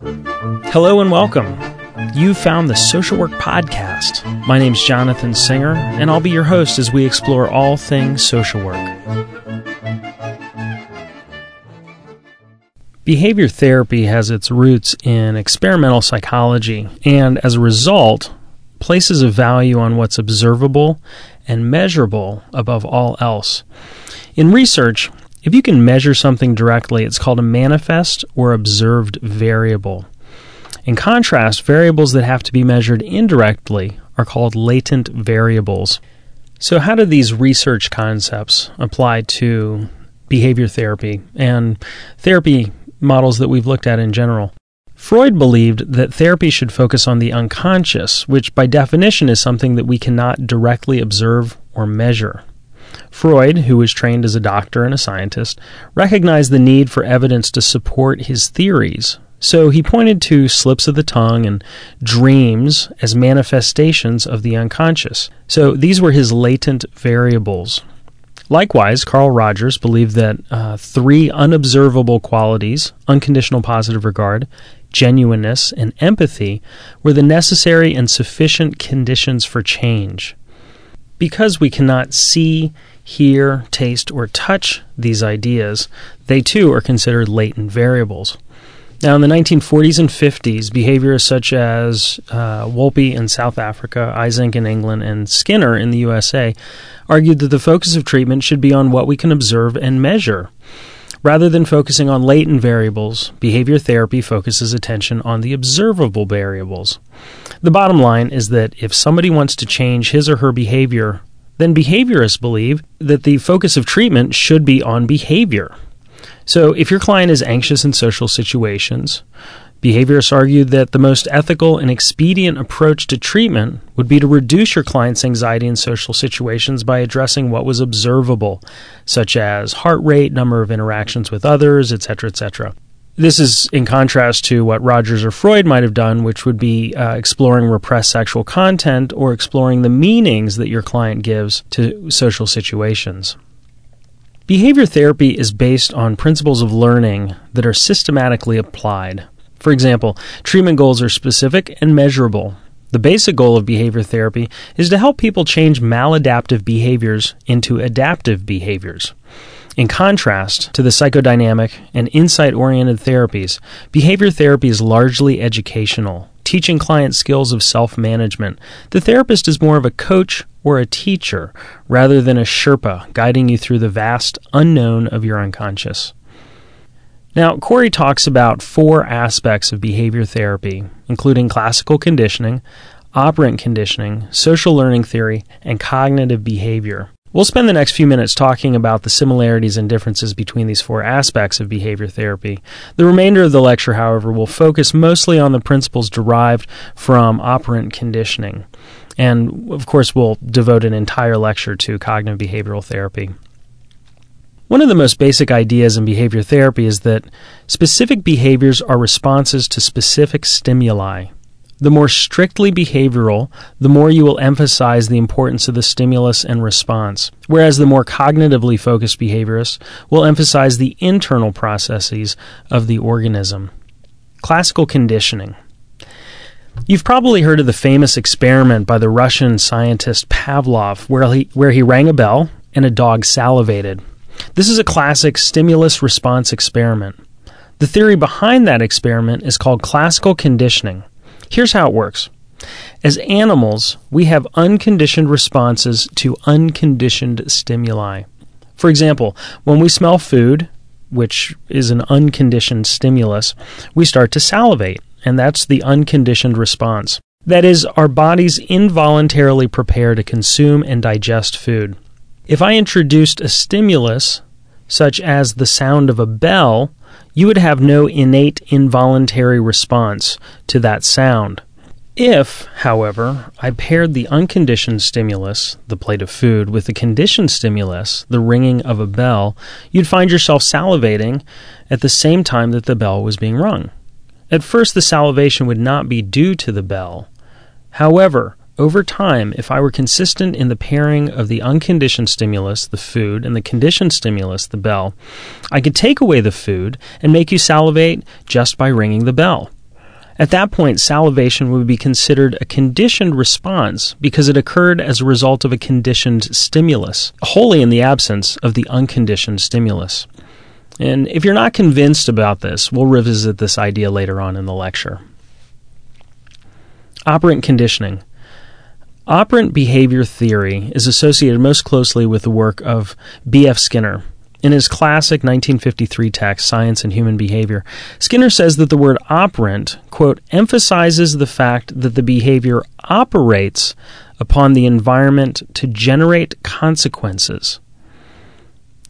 Hello and welcome. You found the Social Work Podcast. My name's Jonathan Singer, and I'll be your host as we explore all things social work. Behavior therapy has its roots in experimental psychology, and as a result, places a value on what's observable and measurable above all else. In research, if you can measure something directly, it's called a manifest or observed variable. In contrast, variables that have to be measured indirectly are called latent variables. So, how do these research concepts apply to behavior therapy and therapy models that we've looked at in general? Freud believed that therapy should focus on the unconscious, which by definition is something that we cannot directly observe or measure. Freud, who was trained as a doctor and a scientist, recognized the need for evidence to support his theories. So he pointed to slips of the tongue and dreams as manifestations of the unconscious. So these were his latent variables. Likewise, Carl Rogers believed that uh, three unobservable qualities unconditional positive regard, genuineness, and empathy were the necessary and sufficient conditions for change. Because we cannot see, hear, taste, or touch these ideas, they too are considered latent variables. Now, in the 1940s and 50s, behaviorists such as uh, Wolpe in South Africa, Eysenck in England, and Skinner in the USA argued that the focus of treatment should be on what we can observe and measure. Rather than focusing on latent variables, behavior therapy focuses attention on the observable variables. The bottom line is that if somebody wants to change his or her behavior, then behaviorists believe that the focus of treatment should be on behavior. So, if your client is anxious in social situations, behaviorists argued that the most ethical and expedient approach to treatment would be to reduce your client's anxiety in social situations by addressing what was observable, such as heart rate, number of interactions with others, etc., etc. This is in contrast to what Rogers or Freud might have done, which would be uh, exploring repressed sexual content or exploring the meanings that your client gives to social situations. Behavior therapy is based on principles of learning that are systematically applied. For example, treatment goals are specific and measurable. The basic goal of behavior therapy is to help people change maladaptive behaviors into adaptive behaviors. In contrast to the psychodynamic and insight oriented therapies, behavior therapy is largely educational, teaching clients skills of self management. The therapist is more of a coach or a teacher rather than a Sherpa guiding you through the vast unknown of your unconscious. Now, Corey talks about four aspects of behavior therapy, including classical conditioning, operant conditioning, social learning theory, and cognitive behavior. We'll spend the next few minutes talking about the similarities and differences between these four aspects of behavior therapy. The remainder of the lecture, however, will focus mostly on the principles derived from operant conditioning. And of course, we'll devote an entire lecture to cognitive behavioral therapy. One of the most basic ideas in behavior therapy is that specific behaviors are responses to specific stimuli. The more strictly behavioral, the more you will emphasize the importance of the stimulus and response, whereas the more cognitively focused behaviorists will emphasize the internal processes of the organism. Classical conditioning. You've probably heard of the famous experiment by the Russian scientist Pavlov, where he, where he rang a bell and a dog salivated. This is a classic stimulus response experiment. The theory behind that experiment is called classical conditioning. Here's how it works. As animals, we have unconditioned responses to unconditioned stimuli. For example, when we smell food, which is an unconditioned stimulus, we start to salivate, and that's the unconditioned response. That is, our bodies involuntarily prepare to consume and digest food. If I introduced a stimulus, such as the sound of a bell, you would have no innate involuntary response to that sound. If, however, I paired the unconditioned stimulus, the plate of food, with the conditioned stimulus, the ringing of a bell, you'd find yourself salivating at the same time that the bell was being rung. At first, the salivation would not be due to the bell. However, over time, if I were consistent in the pairing of the unconditioned stimulus, the food, and the conditioned stimulus, the bell, I could take away the food and make you salivate just by ringing the bell. At that point, salivation would be considered a conditioned response because it occurred as a result of a conditioned stimulus, wholly in the absence of the unconditioned stimulus. And if you're not convinced about this, we'll revisit this idea later on in the lecture. Operant conditioning. Operant behavior theory is associated most closely with the work of B.F. Skinner. In his classic 1953 text, Science and Human Behavior, Skinner says that the word operant, quote, emphasizes the fact that the behavior operates upon the environment to generate consequences.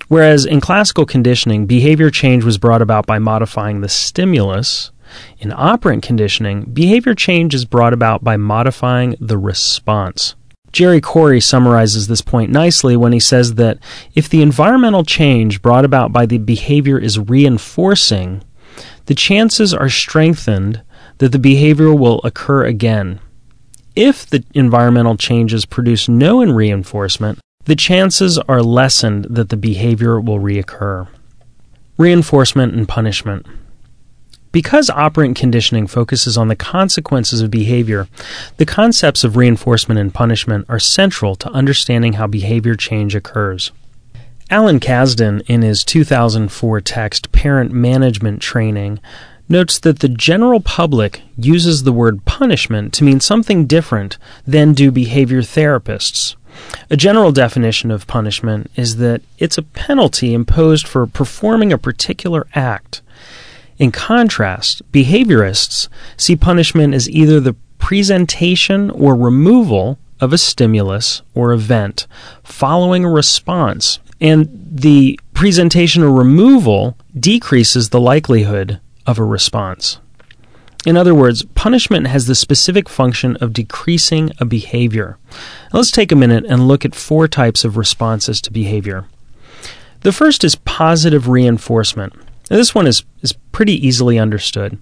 Whereas in classical conditioning, behavior change was brought about by modifying the stimulus, in operant conditioning, behavior change is brought about by modifying the response. Jerry Corey summarizes this point nicely when he says that if the environmental change brought about by the behavior is reinforcing, the chances are strengthened that the behavior will occur again. If the environmental changes produce no reinforcement, the chances are lessened that the behavior will reoccur. Reinforcement and punishment. Because operant conditioning focuses on the consequences of behavior, the concepts of reinforcement and punishment are central to understanding how behavior change occurs. Alan Kazdin, in his 2004 text Parent Management Training, notes that the general public uses the word punishment to mean something different than do behavior therapists. A general definition of punishment is that it's a penalty imposed for performing a particular act. In contrast, behaviorists see punishment as either the presentation or removal of a stimulus or event following a response, and the presentation or removal decreases the likelihood of a response. In other words, punishment has the specific function of decreasing a behavior. Now let's take a minute and look at four types of responses to behavior. The first is positive reinforcement. Now, this one is, is pretty easily understood.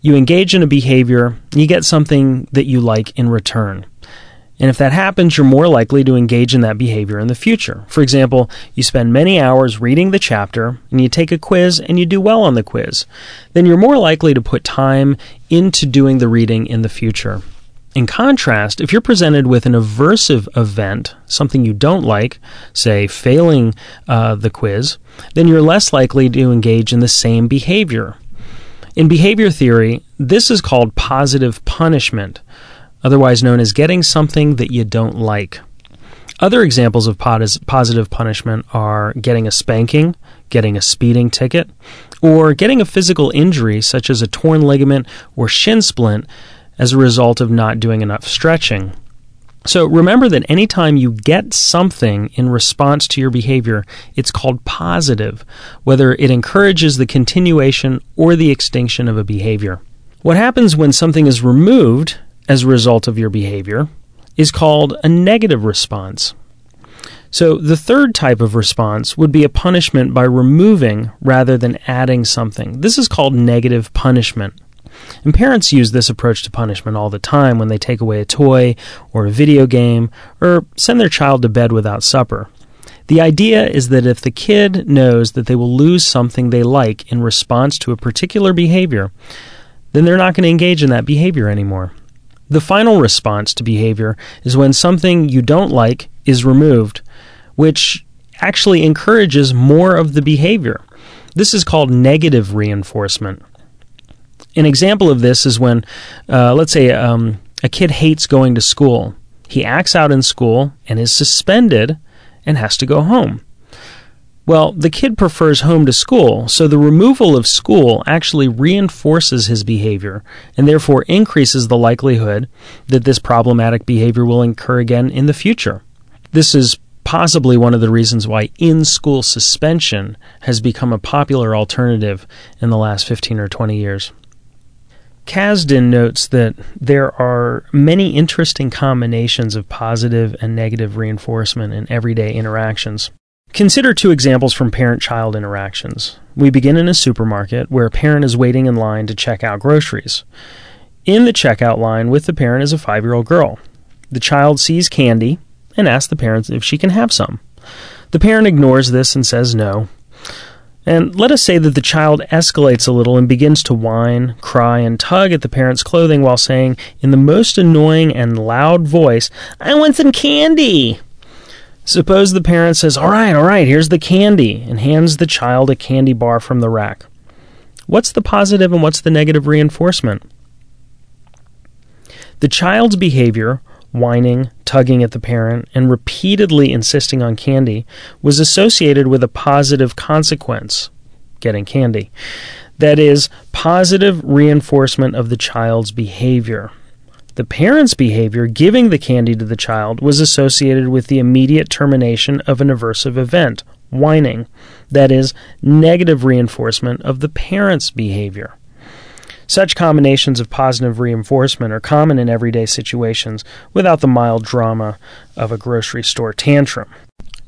You engage in a behavior, you get something that you like in return. And if that happens, you're more likely to engage in that behavior in the future. For example, you spend many hours reading the chapter and you take a quiz and you do well on the quiz. Then you're more likely to put time into doing the reading in the future. In contrast, if you're presented with an aversive event, something you don't like, say failing uh, the quiz, then you're less likely to engage in the same behavior. In behavior theory, this is called positive punishment, otherwise known as getting something that you don't like. Other examples of positive punishment are getting a spanking, getting a speeding ticket, or getting a physical injury such as a torn ligament or shin splint as a result of not doing enough stretching. So remember that anytime you get something in response to your behavior, it's called positive, whether it encourages the continuation or the extinction of a behavior. What happens when something is removed as a result of your behavior is called a negative response. So the third type of response would be a punishment by removing rather than adding something. This is called negative punishment. And parents use this approach to punishment all the time when they take away a toy or a video game or send their child to bed without supper. The idea is that if the kid knows that they will lose something they like in response to a particular behavior, then they're not going to engage in that behavior anymore. The final response to behavior is when something you don't like is removed, which actually encourages more of the behavior. This is called negative reinforcement. An example of this is when, uh, let's say, um, a kid hates going to school. He acts out in school and is suspended and has to go home. Well, the kid prefers home to school, so the removal of school actually reinforces his behavior and therefore increases the likelihood that this problematic behavior will occur again in the future. This is possibly one of the reasons why in school suspension has become a popular alternative in the last 15 or 20 years. Kazdin notes that there are many interesting combinations of positive and negative reinforcement in everyday interactions. Consider two examples from parent child interactions. We begin in a supermarket where a parent is waiting in line to check out groceries. In the checkout line with the parent is a five year old girl. The child sees candy and asks the parent if she can have some. The parent ignores this and says no. And let us say that the child escalates a little and begins to whine, cry, and tug at the parent's clothing while saying, in the most annoying and loud voice, I want some candy. Suppose the parent says, All right, all right, here's the candy, and hands the child a candy bar from the rack. What's the positive and what's the negative reinforcement? The child's behavior, whining, tugging at the parent, and repeatedly insisting on candy, was associated with a positive consequence getting candy. That is, positive reinforcement of the child's behavior. The parent's behavior, giving the candy to the child, was associated with the immediate termination of an aversive event, whining. That is, negative reinforcement of the parent's behavior. Such combinations of positive reinforcement are common in everyday situations without the mild drama of a grocery store tantrum.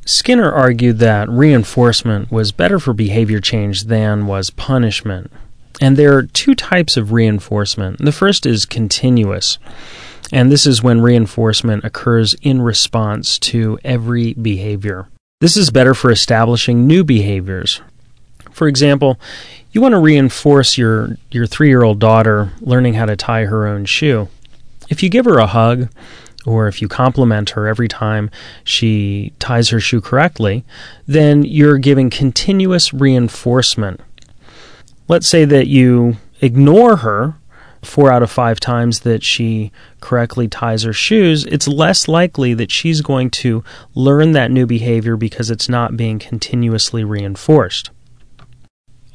Skinner argued that reinforcement was better for behavior change than was punishment. And there are two types of reinforcement. The first is continuous, and this is when reinforcement occurs in response to every behavior. This is better for establishing new behaviors. For example, you want to reinforce your, your three year old daughter learning how to tie her own shoe. If you give her a hug, or if you compliment her every time she ties her shoe correctly, then you're giving continuous reinforcement let's say that you ignore her four out of five times that she correctly ties her shoes, it's less likely that she's going to learn that new behavior because it's not being continuously reinforced.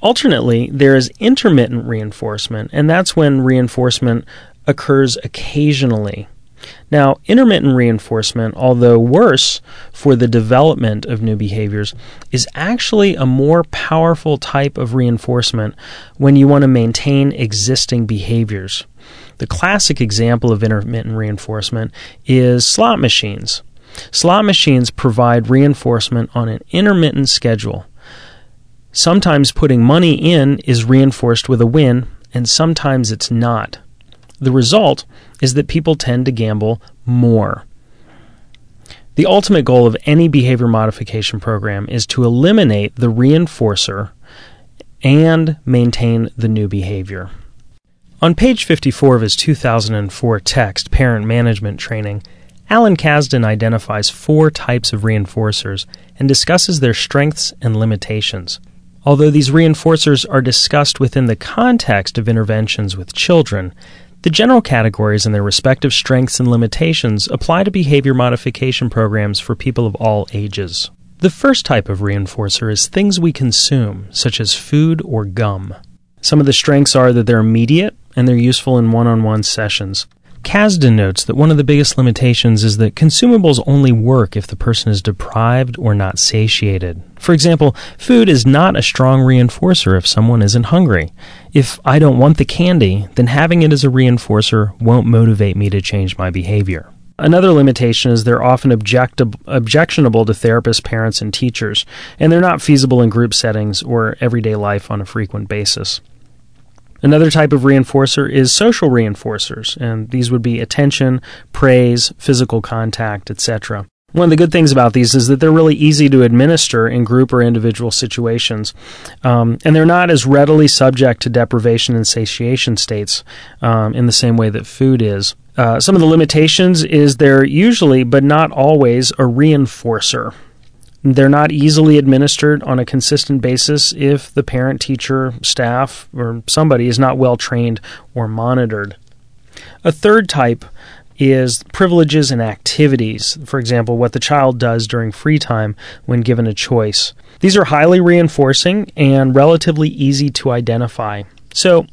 Alternately, there is intermittent reinforcement, and that's when reinforcement occurs occasionally. Now, intermittent reinforcement, although worse for the development of new behaviors, is actually a more powerful type of reinforcement when you want to maintain existing behaviors. The classic example of intermittent reinforcement is slot machines. Slot machines provide reinforcement on an intermittent schedule. Sometimes putting money in is reinforced with a win, and sometimes it's not. The result is that people tend to gamble more. The ultimate goal of any behavior modification program is to eliminate the reinforcer and maintain the new behavior. On page 54 of his 2004 text, Parent Management Training, Alan Kazdin identifies four types of reinforcers and discusses their strengths and limitations. Although these reinforcers are discussed within the context of interventions with children, the general categories and their respective strengths and limitations apply to behavior modification programs for people of all ages. The first type of reinforcer is things we consume, such as food or gum. Some of the strengths are that they're immediate and they're useful in one on one sessions. Kazdin notes that one of the biggest limitations is that consumables only work if the person is deprived or not satiated. For example, food is not a strong reinforcer if someone isn't hungry. If I don't want the candy, then having it as a reinforcer won't motivate me to change my behavior. Another limitation is they're often objectionable to therapists, parents, and teachers, and they're not feasible in group settings or everyday life on a frequent basis. Another type of reinforcer is social reinforcers, and these would be attention, praise, physical contact, etc. One of the good things about these is that they're really easy to administer in group or individual situations, um, and they're not as readily subject to deprivation and satiation states um, in the same way that food is. Uh, some of the limitations is they're usually, but not always, a reinforcer. They're not easily administered on a consistent basis if the parent, teacher, staff, or somebody is not well trained or monitored. A third type is privileges and activities. For example, what the child does during free time when given a choice. These are highly reinforcing and relatively easy to identify. So,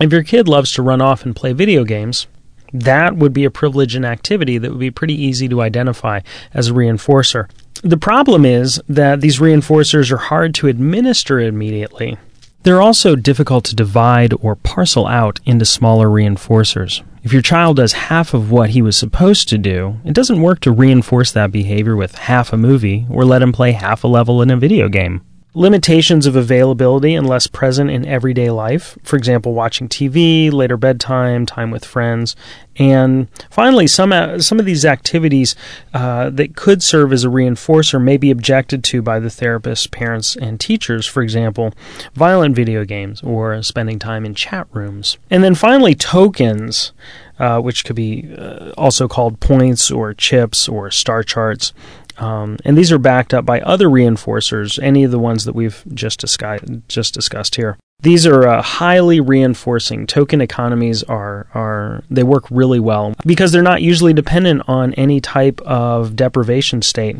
if your kid loves to run off and play video games, that would be a privilege and activity that would be pretty easy to identify as a reinforcer. The problem is that these reinforcers are hard to administer immediately. They're also difficult to divide or parcel out into smaller reinforcers. If your child does half of what he was supposed to do, it doesn't work to reinforce that behavior with half a movie or let him play half a level in a video game. Limitations of availability unless present in everyday life. For example, watching TV, later bedtime, time with friends, and finally, some some of these activities uh, that could serve as a reinforcer may be objected to by the therapist, parents, and teachers. For example, violent video games or spending time in chat rooms. And then finally, tokens. Uh, which could be uh, also called points or chips or star charts. Um, and these are backed up by other reinforcers, any of the ones that we've just just discussed here. These are uh, highly reinforcing. Token economies are are they work really well because they're not usually dependent on any type of deprivation state,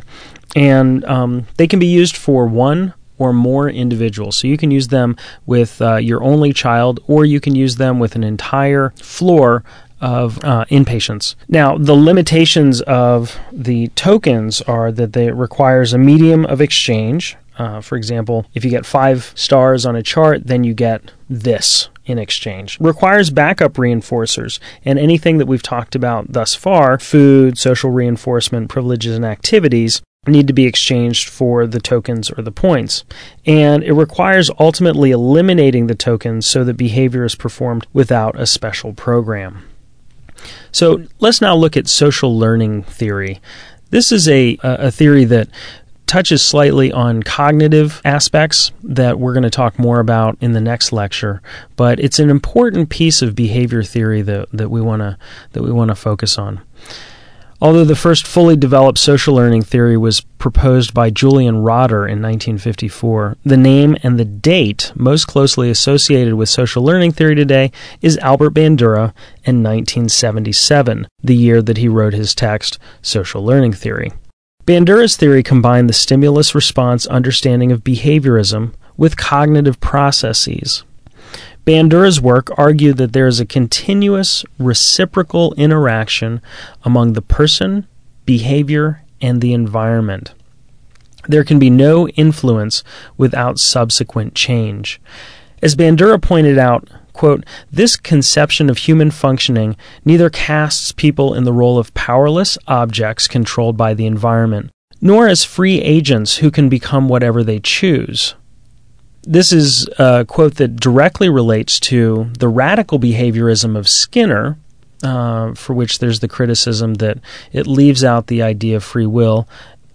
and um, they can be used for one or more individuals. So you can use them with uh, your only child, or you can use them with an entire floor of uh, inpatients. Now, the limitations of the tokens are that they requires a medium of exchange. Uh, for example, if you get five stars on a chart, then you get this in exchange. Requires backup reinforcers, and anything that we've talked about thus far food, social reinforcement, privileges, and activities need to be exchanged for the tokens or the points. And it requires ultimately eliminating the tokens so that behavior is performed without a special program. So let's now look at social learning theory. This is a, a theory that touches slightly on cognitive aspects that we're going to talk more about in the next lecture, but it's an important piece of behavior theory that, that we want to that we want to focus on. Although the first fully developed social learning theory was proposed by Julian Rotter in 1954, the name and the date most closely associated with social learning theory today is Albert Bandura in 1977, the year that he wrote his text, Social Learning Theory. Bandura's theory combined the stimulus response understanding of behaviorism with cognitive processes. Bandura's work argued that there is a continuous reciprocal interaction among the person, behavior, and the environment. There can be no influence without subsequent change. As Bandura pointed out, quote, this conception of human functioning neither casts people in the role of powerless objects controlled by the environment, nor as free agents who can become whatever they choose this is a quote that directly relates to the radical behaviorism of Skinner, uh, for which there's the criticism that it leaves out the idea of free will,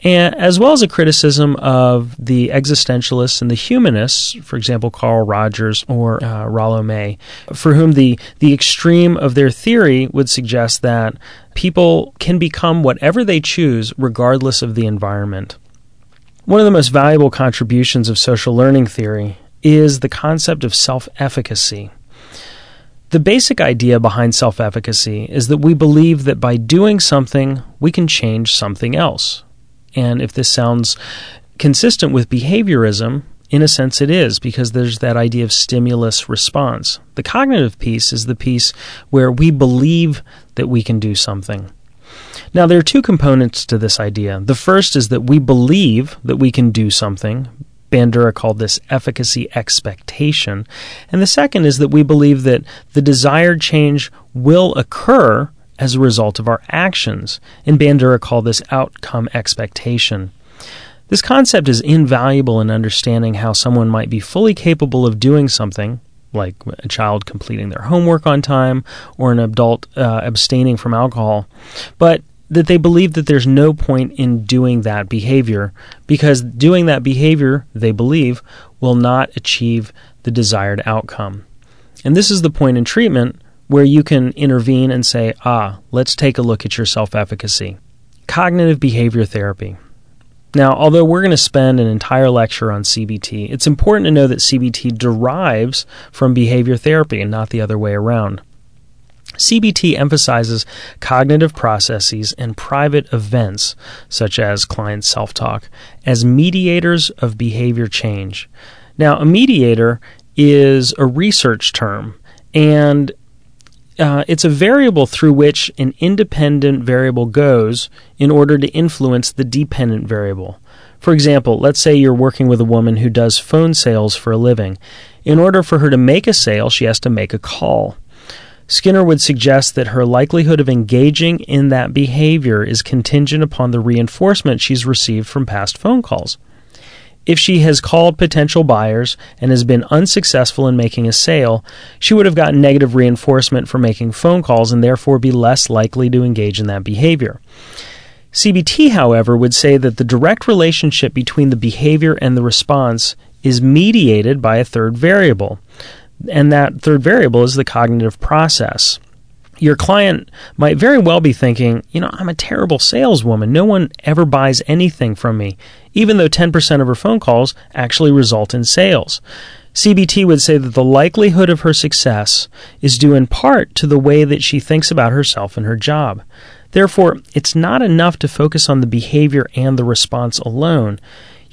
and, as well as a criticism of the existentialists and the humanists, for example, Carl Rogers or uh, Rollo May, for whom the, the extreme of their theory would suggest that people can become whatever they choose regardless of the environment. One of the most valuable contributions of social learning theory is the concept of self efficacy. The basic idea behind self efficacy is that we believe that by doing something, we can change something else. And if this sounds consistent with behaviorism, in a sense it is, because there's that idea of stimulus response. The cognitive piece is the piece where we believe that we can do something. Now, there are two components to this idea. The first is that we believe that we can do something. Bandura called this efficacy expectation. And the second is that we believe that the desired change will occur as a result of our actions. And Bandura called this outcome expectation. This concept is invaluable in understanding how someone might be fully capable of doing something, like a child completing their homework on time or an adult uh, abstaining from alcohol, but that they believe that there's no point in doing that behavior because doing that behavior, they believe, will not achieve the desired outcome. And this is the point in treatment where you can intervene and say, ah, let's take a look at your self efficacy. Cognitive behavior therapy. Now, although we're going to spend an entire lecture on CBT, it's important to know that CBT derives from behavior therapy and not the other way around. CBT emphasizes cognitive processes and private events, such as client self talk, as mediators of behavior change. Now, a mediator is a research term, and uh, it's a variable through which an independent variable goes in order to influence the dependent variable. For example, let's say you're working with a woman who does phone sales for a living. In order for her to make a sale, she has to make a call. Skinner would suggest that her likelihood of engaging in that behavior is contingent upon the reinforcement she's received from past phone calls. If she has called potential buyers and has been unsuccessful in making a sale, she would have gotten negative reinforcement for making phone calls and therefore be less likely to engage in that behavior. CBT, however, would say that the direct relationship between the behavior and the response is mediated by a third variable. And that third variable is the cognitive process. Your client might very well be thinking, you know, I'm a terrible saleswoman. No one ever buys anything from me, even though 10% of her phone calls actually result in sales. CBT would say that the likelihood of her success is due in part to the way that she thinks about herself and her job. Therefore, it's not enough to focus on the behavior and the response alone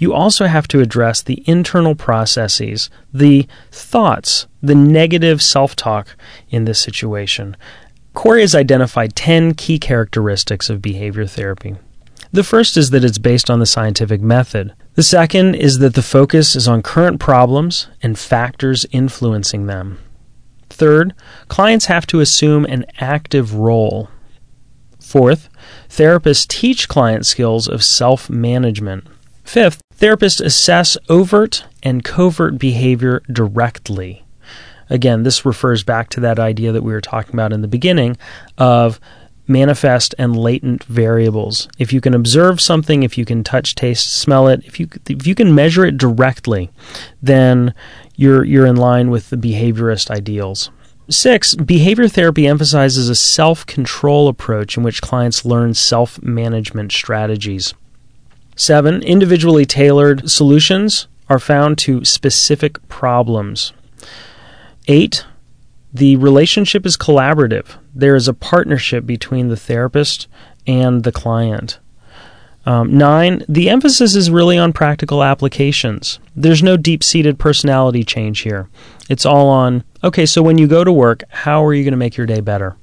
you also have to address the internal processes, the thoughts, the negative self talk in this situation. Corey has identified 10 key characteristics of behavior therapy. The first is that it's based on the scientific method. The second is that the focus is on current problems and factors influencing them. Third, clients have to assume an active role. Fourth, therapists teach client skills of self management. Fifth, therapists assess overt and covert behavior directly. Again, this refers back to that idea that we were talking about in the beginning of manifest and latent variables. If you can observe something, if you can touch, taste, smell it, if you if you can measure it directly, then you're you're in line with the behaviorist ideals. Six, behavior therapy emphasizes a self control approach in which clients learn self management strategies. Seven, individually tailored solutions are found to specific problems. Eight, the relationship is collaborative. There is a partnership between the therapist and the client. Um, nine, the emphasis is really on practical applications. There's no deep seated personality change here. It's all on, okay, so when you go to work, how are you going to make your day better?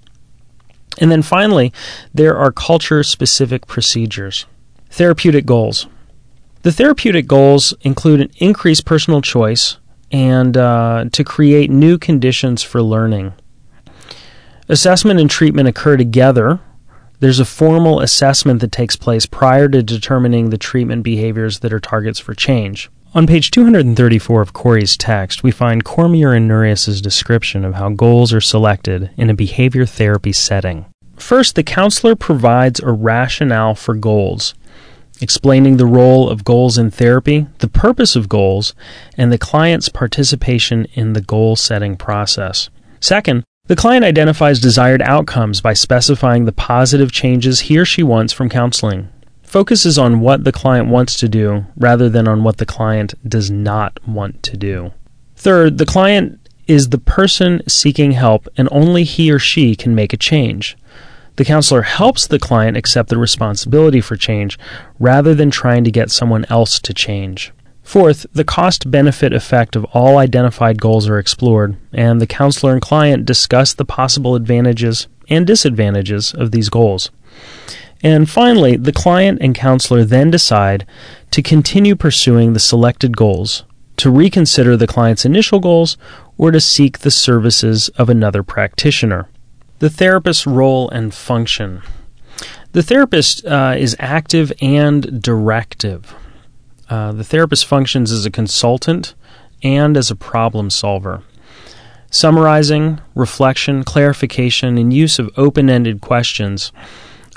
And then finally, there are culture specific procedures. Therapeutic goals. The therapeutic goals include an increased personal choice and uh, to create new conditions for learning. Assessment and treatment occur together. There's a formal assessment that takes place prior to determining the treatment behaviors that are targets for change. On page 234 of Corey's text, we find Cormier and Nurius' description of how goals are selected in a behavior therapy setting. First, the counselor provides a rationale for goals explaining the role of goals in therapy, the purpose of goals, and the client's participation in the goal setting process. Second, the client identifies desired outcomes by specifying the positive changes he or she wants from counseling. Focuses on what the client wants to do rather than on what the client does not want to do. Third, the client is the person seeking help and only he or she can make a change. The counselor helps the client accept the responsibility for change rather than trying to get someone else to change. Fourth, the cost benefit effect of all identified goals are explored, and the counselor and client discuss the possible advantages and disadvantages of these goals. And finally, the client and counselor then decide to continue pursuing the selected goals, to reconsider the client's initial goals, or to seek the services of another practitioner. The therapist's role and function. The therapist uh, is active and directive. Uh, the therapist functions as a consultant and as a problem solver. Summarizing, reflection, clarification, and use of open ended questions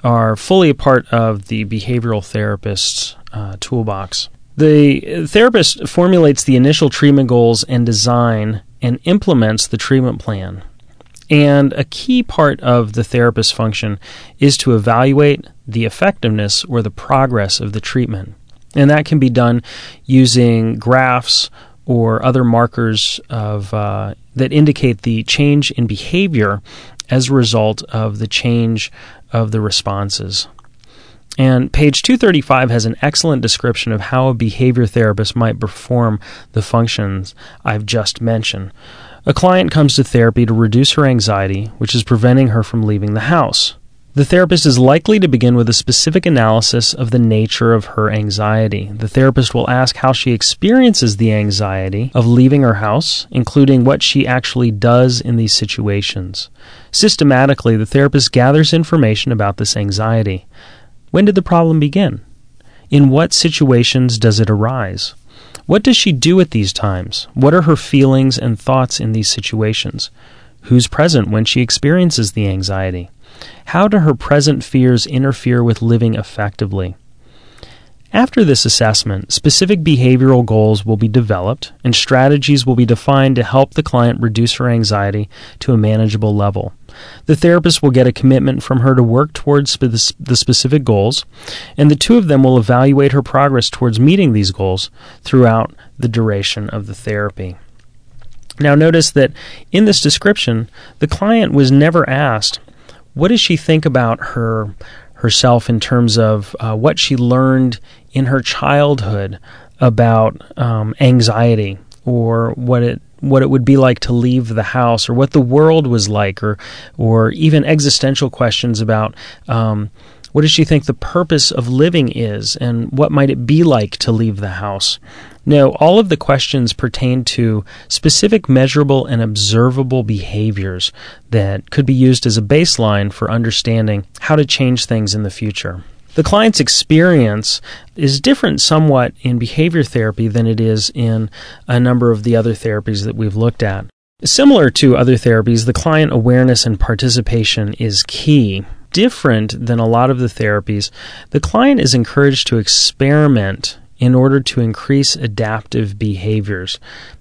are fully a part of the behavioral therapist's uh, toolbox. The therapist formulates the initial treatment goals and design and implements the treatment plan. And a key part of the therapist's function is to evaluate the effectiveness or the progress of the treatment. And that can be done using graphs or other markers of, uh, that indicate the change in behavior as a result of the change of the responses. And page 235 has an excellent description of how a behavior therapist might perform the functions I've just mentioned. A client comes to therapy to reduce her anxiety, which is preventing her from leaving the house. The therapist is likely to begin with a specific analysis of the nature of her anxiety. The therapist will ask how she experiences the anxiety of leaving her house, including what she actually does in these situations. Systematically, the therapist gathers information about this anxiety. When did the problem begin? In what situations does it arise? What does she do at these times? What are her feelings and thoughts in these situations? Who's present when she experiences the anxiety? How do her present fears interfere with living effectively? After this assessment, specific behavioral goals will be developed and strategies will be defined to help the client reduce her anxiety to a manageable level. The therapist will get a commitment from her to work towards the specific goals, and the two of them will evaluate her progress towards meeting these goals throughout the duration of the therapy. Now, notice that in this description, the client was never asked, What does she think about her herself in terms of uh, what she learned in her childhood about um, anxiety or what it what it would be like to leave the house or what the world was like or or even existential questions about um, what does she think the purpose of living is and what might it be like to leave the house? No all of the questions pertain to specific measurable and observable behaviors that could be used as a baseline for understanding how to change things in the future the client's experience is different somewhat in behavior therapy than it is in a number of the other therapies that we've looked at. Similar to other therapies, the client awareness and participation is key. Different than a lot of the therapies, the client is encouraged to experiment in order to increase adaptive behaviors.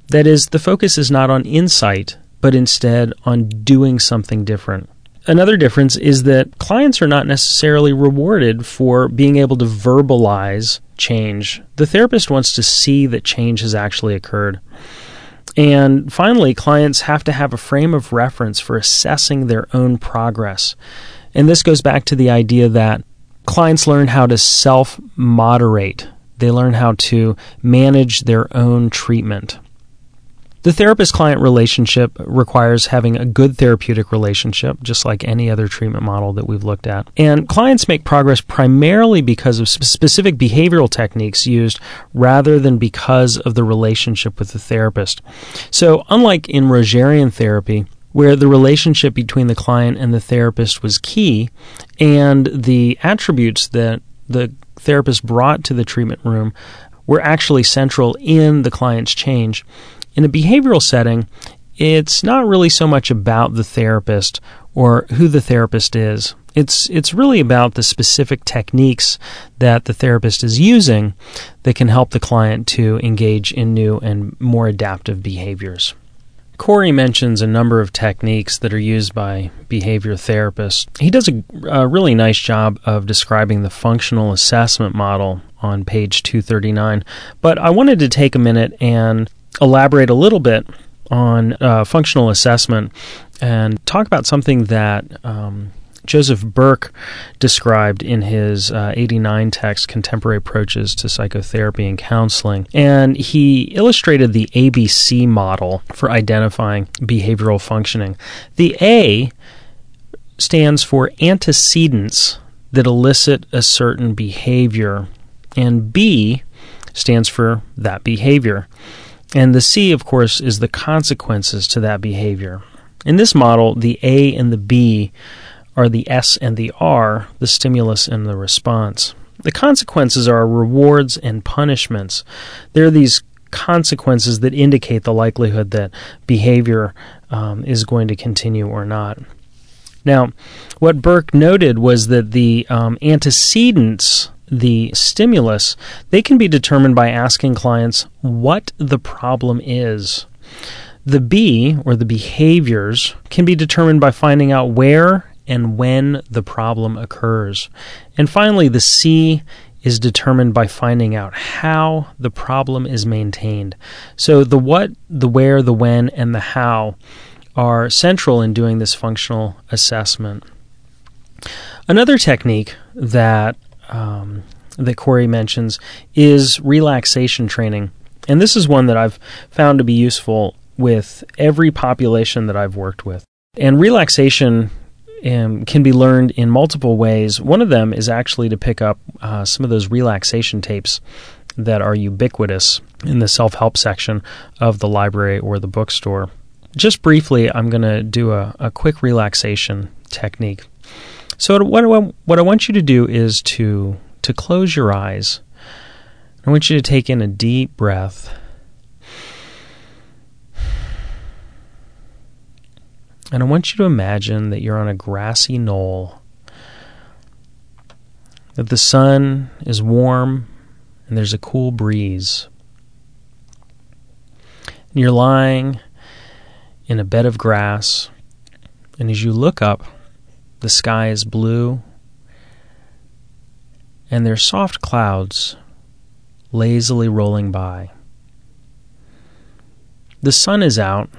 That is, the focus is not on insight, but instead on doing something different. Another difference is that clients are not necessarily rewarded for being able to verbalize change. The therapist wants to see that change has actually occurred. And finally, clients have to have a frame of reference for assessing their own progress. And this goes back to the idea that clients learn how to self moderate, they learn how to manage their own treatment. The therapist client relationship requires having a good therapeutic relationship, just like any other treatment model that we've looked at. And clients make progress primarily because of specific behavioral techniques used rather than because of the relationship with the therapist. So, unlike in Rogerian therapy, where the relationship between the client and the therapist was key, and the attributes that the therapist brought to the treatment room were actually central in the client's change. In a behavioral setting, it's not really so much about the therapist or who the therapist is. It's it's really about the specific techniques that the therapist is using that can help the client to engage in new and more adaptive behaviors. Corey mentions a number of techniques that are used by behavior therapists. He does a, a, really nice job of describing the functional assessment model on page 239, but I wanted to take a minute and elaborate a little bit on uh, functional assessment and talk about something that um, Joseph Burke described in his uh, 89 text, Contemporary Approaches to Psychotherapy and Counseling. And he illustrated the ABC model for identifying behavioral functioning. The A stands for antecedents that elicit a certain behavior, and B stands for that behavior. And the C, of course, is the consequences to that behavior. In this model, the A and the B are the S and the R, the stimulus and the response. The consequences are rewards and punishments. They're these consequences that indicate the likelihood that behavior um, is going to continue or not. Now, what Burke noted was that the um, antecedents the stimulus, they can be determined by asking clients what the problem is. The B, or the behaviors, can be determined by finding out where and when the problem occurs. And finally, the C is determined by finding out how the problem is maintained. So the what, the where, the when, and the how are central in doing this functional assessment. Another technique that um, that Corey mentions is relaxation training. And this is one that I've found to be useful with every population that I've worked with. And relaxation um, can be learned in multiple ways. One of them is actually to pick up uh, some of those relaxation tapes that are ubiquitous in the self help section of the library or the bookstore. Just briefly, I'm going to do a, a quick relaxation technique. So what I, what I want you to do is to to close your eyes. I want you to take in a deep breath. And I want you to imagine that you're on a grassy knoll, that the sun is warm and there's a cool breeze. And you're lying in a bed of grass, and as you look up, the sky is blue, and there's soft clouds lazily rolling by. The sun is out,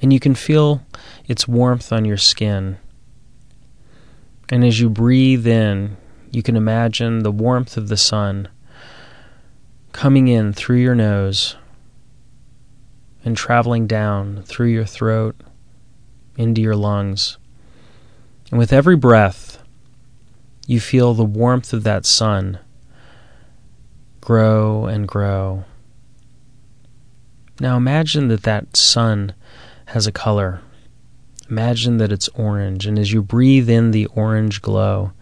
and you can feel its warmth on your skin. And as you breathe in, you can imagine the warmth of the sun coming in through your nose and traveling down through your throat into your lungs. And with every breath, you feel the warmth of that sun grow and grow. Now imagine that that sun has a color. Imagine that it's orange, and as you breathe in the orange glow,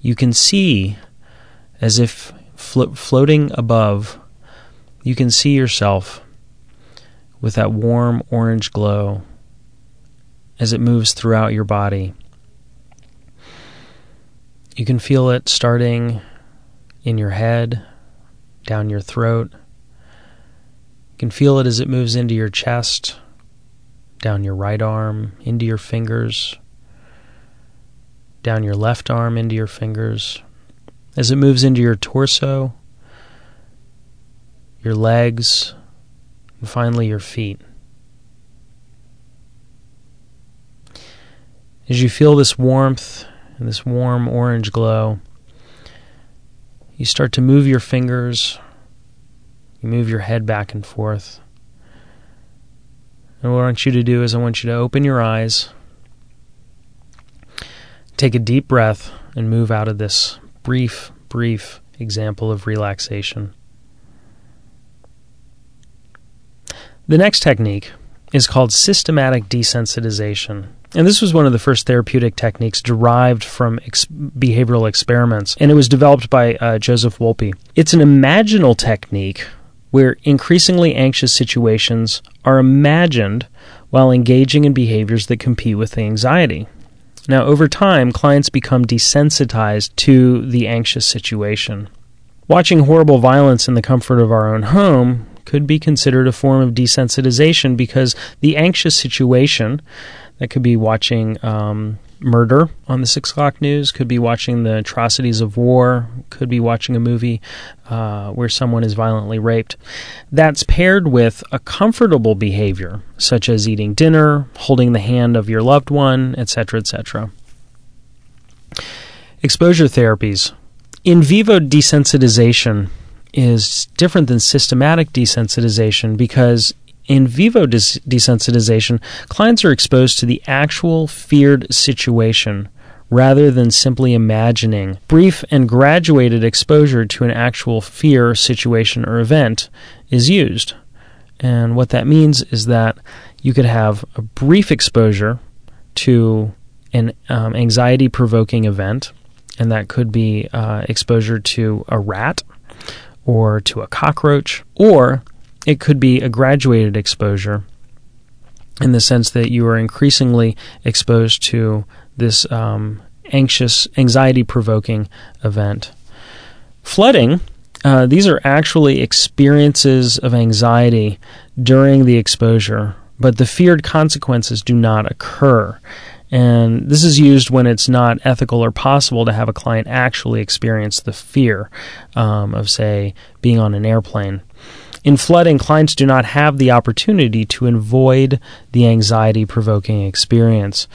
you can see as if flo- floating above, you can see yourself with that warm orange glow as it moves throughout your body. You can feel it starting in your head, down your throat. You can feel it as it moves into your chest, down your right arm, into your fingers, down your left arm, into your fingers. As it moves into your torso, your legs, and finally your feet. As you feel this warmth this warm orange glow, you start to move your fingers, you move your head back and forth. And what I want you to do is, I want you to open your eyes, take a deep breath, and move out of this brief, brief example of relaxation. The next technique is called systematic desensitization. And this was one of the first therapeutic techniques derived from ex- behavioral experiments, and it was developed by uh, Joseph Wolpe. It's an imaginal technique where increasingly anxious situations are imagined while engaging in behaviors that compete with the anxiety. Now, over time, clients become desensitized to the anxious situation. Watching horrible violence in the comfort of our own home could be considered a form of desensitization because the anxious situation that could be watching um, murder on the six o'clock news, could be watching the atrocities of war, could be watching a movie uh, where someone is violently raped. That's paired with a comfortable behavior, such as eating dinner, holding the hand of your loved one, etc., etc. Exposure therapies. In vivo desensitization is different than systematic desensitization because in vivo des- desensitization, clients are exposed to the actual feared situation rather than simply imagining. Brief and graduated exposure to an actual fear situation or event is used. And what that means is that you could have a brief exposure to an um, anxiety provoking event, and that could be uh, exposure to a rat or to a cockroach, or it could be a graduated exposure in the sense that you are increasingly exposed to this um, anxious, anxiety provoking event. Flooding, uh, these are actually experiences of anxiety during the exposure, but the feared consequences do not occur. And this is used when it's not ethical or possible to have a client actually experience the fear um, of, say, being on an airplane. In flooding, clients do not have the opportunity to avoid the anxiety provoking experience.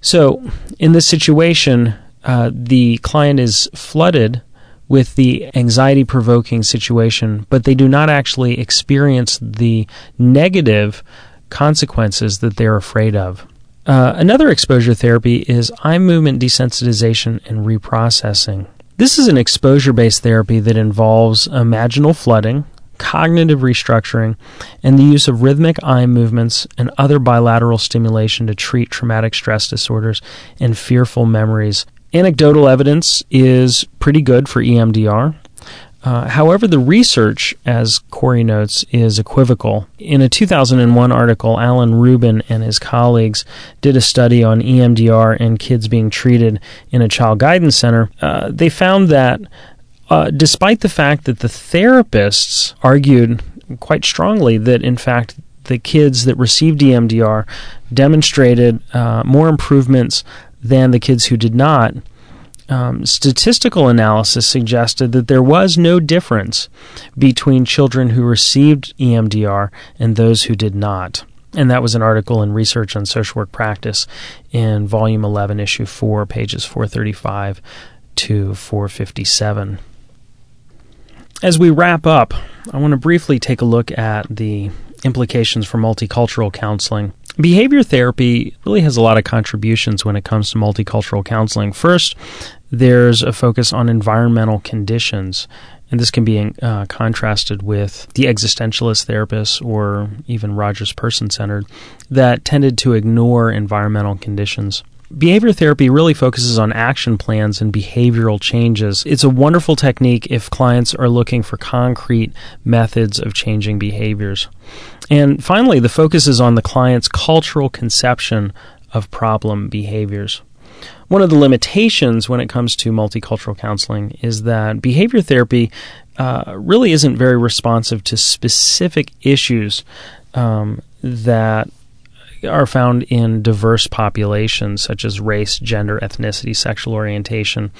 So, in this situation, uh, the client is flooded with the anxiety provoking situation, but they do not actually experience the negative consequences that they're afraid of. Uh, another exposure therapy is eye movement desensitization and reprocessing. This is an exposure based therapy that involves imaginal flooding, cognitive restructuring, and the use of rhythmic eye movements and other bilateral stimulation to treat traumatic stress disorders and fearful memories. Anecdotal evidence is pretty good for EMDR. Uh, however, the research, as Corey notes, is equivocal. In a 2001 article, Allen Rubin and his colleagues did a study on EMDR and kids being treated in a child guidance center. Uh, they found that uh, despite the fact that the therapists argued quite strongly that, in fact, the kids that received EMDR demonstrated uh, more improvements than the kids who did not, um, statistical analysis suggested that there was no difference between children who received EMDR and those who did not. And that was an article in Research on Social Work Practice in Volume 11, Issue 4, pages 435 to 457. As we wrap up, I want to briefly take a look at the implications for multicultural counseling. Behavior therapy really has a lot of contributions when it comes to multicultural counseling. First, there's a focus on environmental conditions. And this can be uh, contrasted with the existentialist therapists or even Rogers person centered that tended to ignore environmental conditions. Behavior therapy really focuses on action plans and behavioral changes. It's a wonderful technique if clients are looking for concrete methods of changing behaviors. And finally, the focus is on the client's cultural conception of problem behaviors. One of the limitations when it comes to multicultural counseling is that behavior therapy uh, really isn't very responsive to specific issues um, that are found in diverse populations such as race, gender, ethnicity, sexual orientation,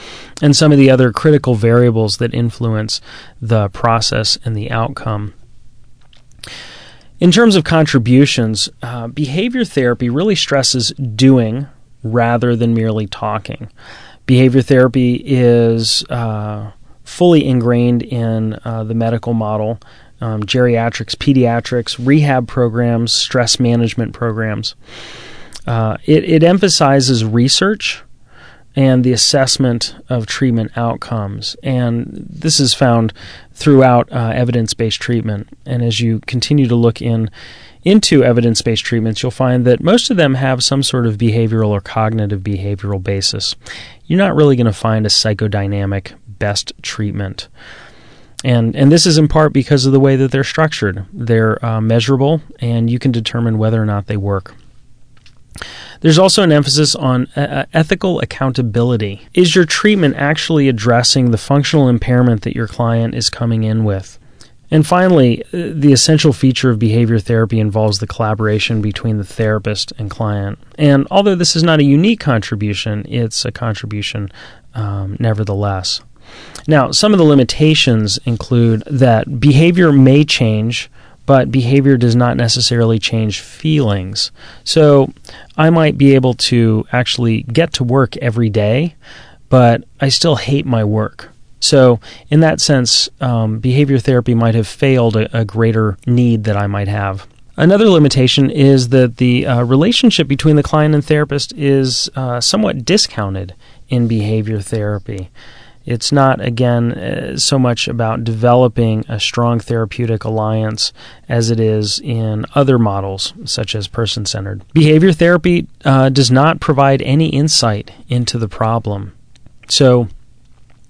and some of the other critical variables that influence the process and the outcome. In terms of contributions, uh, behavior therapy really stresses doing rather than merely talking. Behavior therapy is uh, fully ingrained in uh, the medical model um, geriatrics, pediatrics, rehab programs, stress management programs. Uh, it, it emphasizes research and the assessment of treatment outcomes. And this is found throughout uh, evidence based treatment. And as you continue to look in into evidence based treatments, you'll find that most of them have some sort of behavioral or cognitive behavioral basis. You're not really going to find a psychodynamic best treatment. And, and this is in part because of the way that they're structured. They're uh, measurable, and you can determine whether or not they work. There's also an emphasis on uh, ethical accountability. Is your treatment actually addressing the functional impairment that your client is coming in with? And finally, uh, the essential feature of behavior therapy involves the collaboration between the therapist and client. And although this is not a unique contribution, it's a contribution um, nevertheless. Now, some of the limitations include that behavior may change, but behavior does not necessarily change feelings. So, I might be able to actually get to work every day, but I still hate my work. So, in that sense, um, behavior therapy might have failed a, a, greater need that I might have. Another limitation is that the uh, relationship between the client and therapist is uh, somewhat discounted in behavior therapy. It's not, again, uh, so much about developing a strong therapeutic alliance as it is in other models, such as person centered. Behavior therapy uh, does not provide any insight into the problem. So,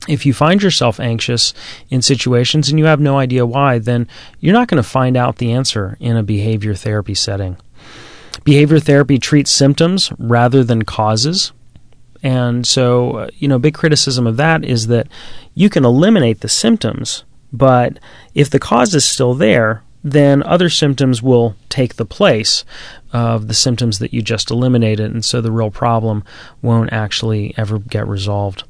if you find yourself anxious in situations and you have no idea why, then you're not going to find out the answer in a behavior therapy setting. Behavior therapy treats symptoms rather than causes. And so, uh, you know, big criticism of that is that you can eliminate the symptoms, but if the cause is still there, then other symptoms will take the place of the symptoms that you just eliminated, and so the real problem won't actually ever get resolved.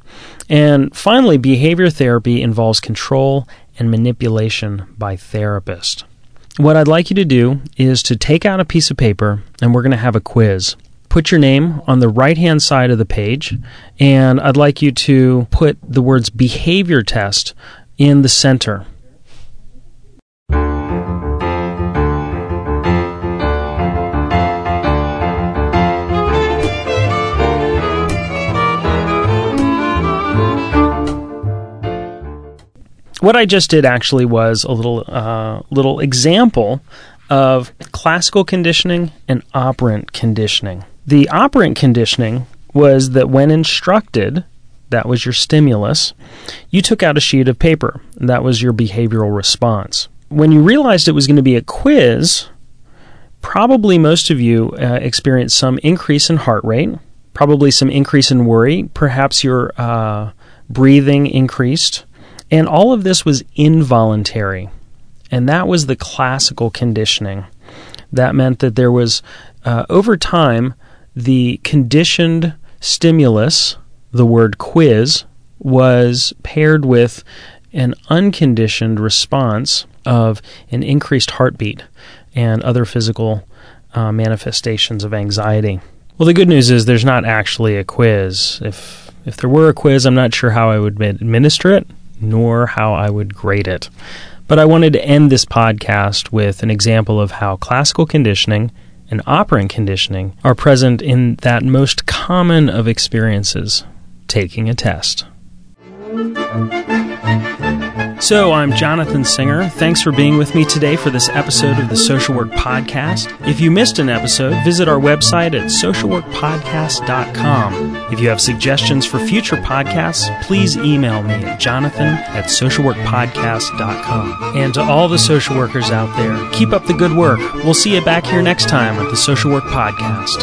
And finally, behavior therapy involves control and manipulation by therapist. What I'd like you to do is to take out a piece of paper, and we're going to have a quiz put your name on the right hand side of the page, and I'd like you to put the words behavior test in the center. What I just did actually was a little uh, little example of classical conditioning and operant conditioning. The operant conditioning was that when instructed, that was your stimulus. You took out a sheet of paper. That was your behavioral response. When you realized it was going to be a quiz, probably most of you uh, experienced some increase in heart rate, probably some increase in worry, perhaps your uh, breathing increased, and all of this was involuntary. And that was the classical conditioning. That meant that there was, uh, over time, the conditioned stimulus, the word quiz, was paired with an unconditioned response of an increased heartbeat and other physical uh, manifestations of anxiety. Well, the good news is there's not actually a quiz. If if there were a quiz, I'm not sure how I would administer it, nor how I would grade it. But I wanted to end this podcast with an example of how classical conditioning and operant conditioning are present in that most common of experiences, taking a test. So, I'm Jonathan Singer. Thanks for being with me today for this episode of the Social Work Podcast. If you missed an episode, visit our website at socialworkpodcast.com. If you have suggestions for future podcasts, please email me at jonathan at socialworkpodcast.com. And to all the social workers out there, keep up the good work. We'll see you back here next time at the Social Work Podcast.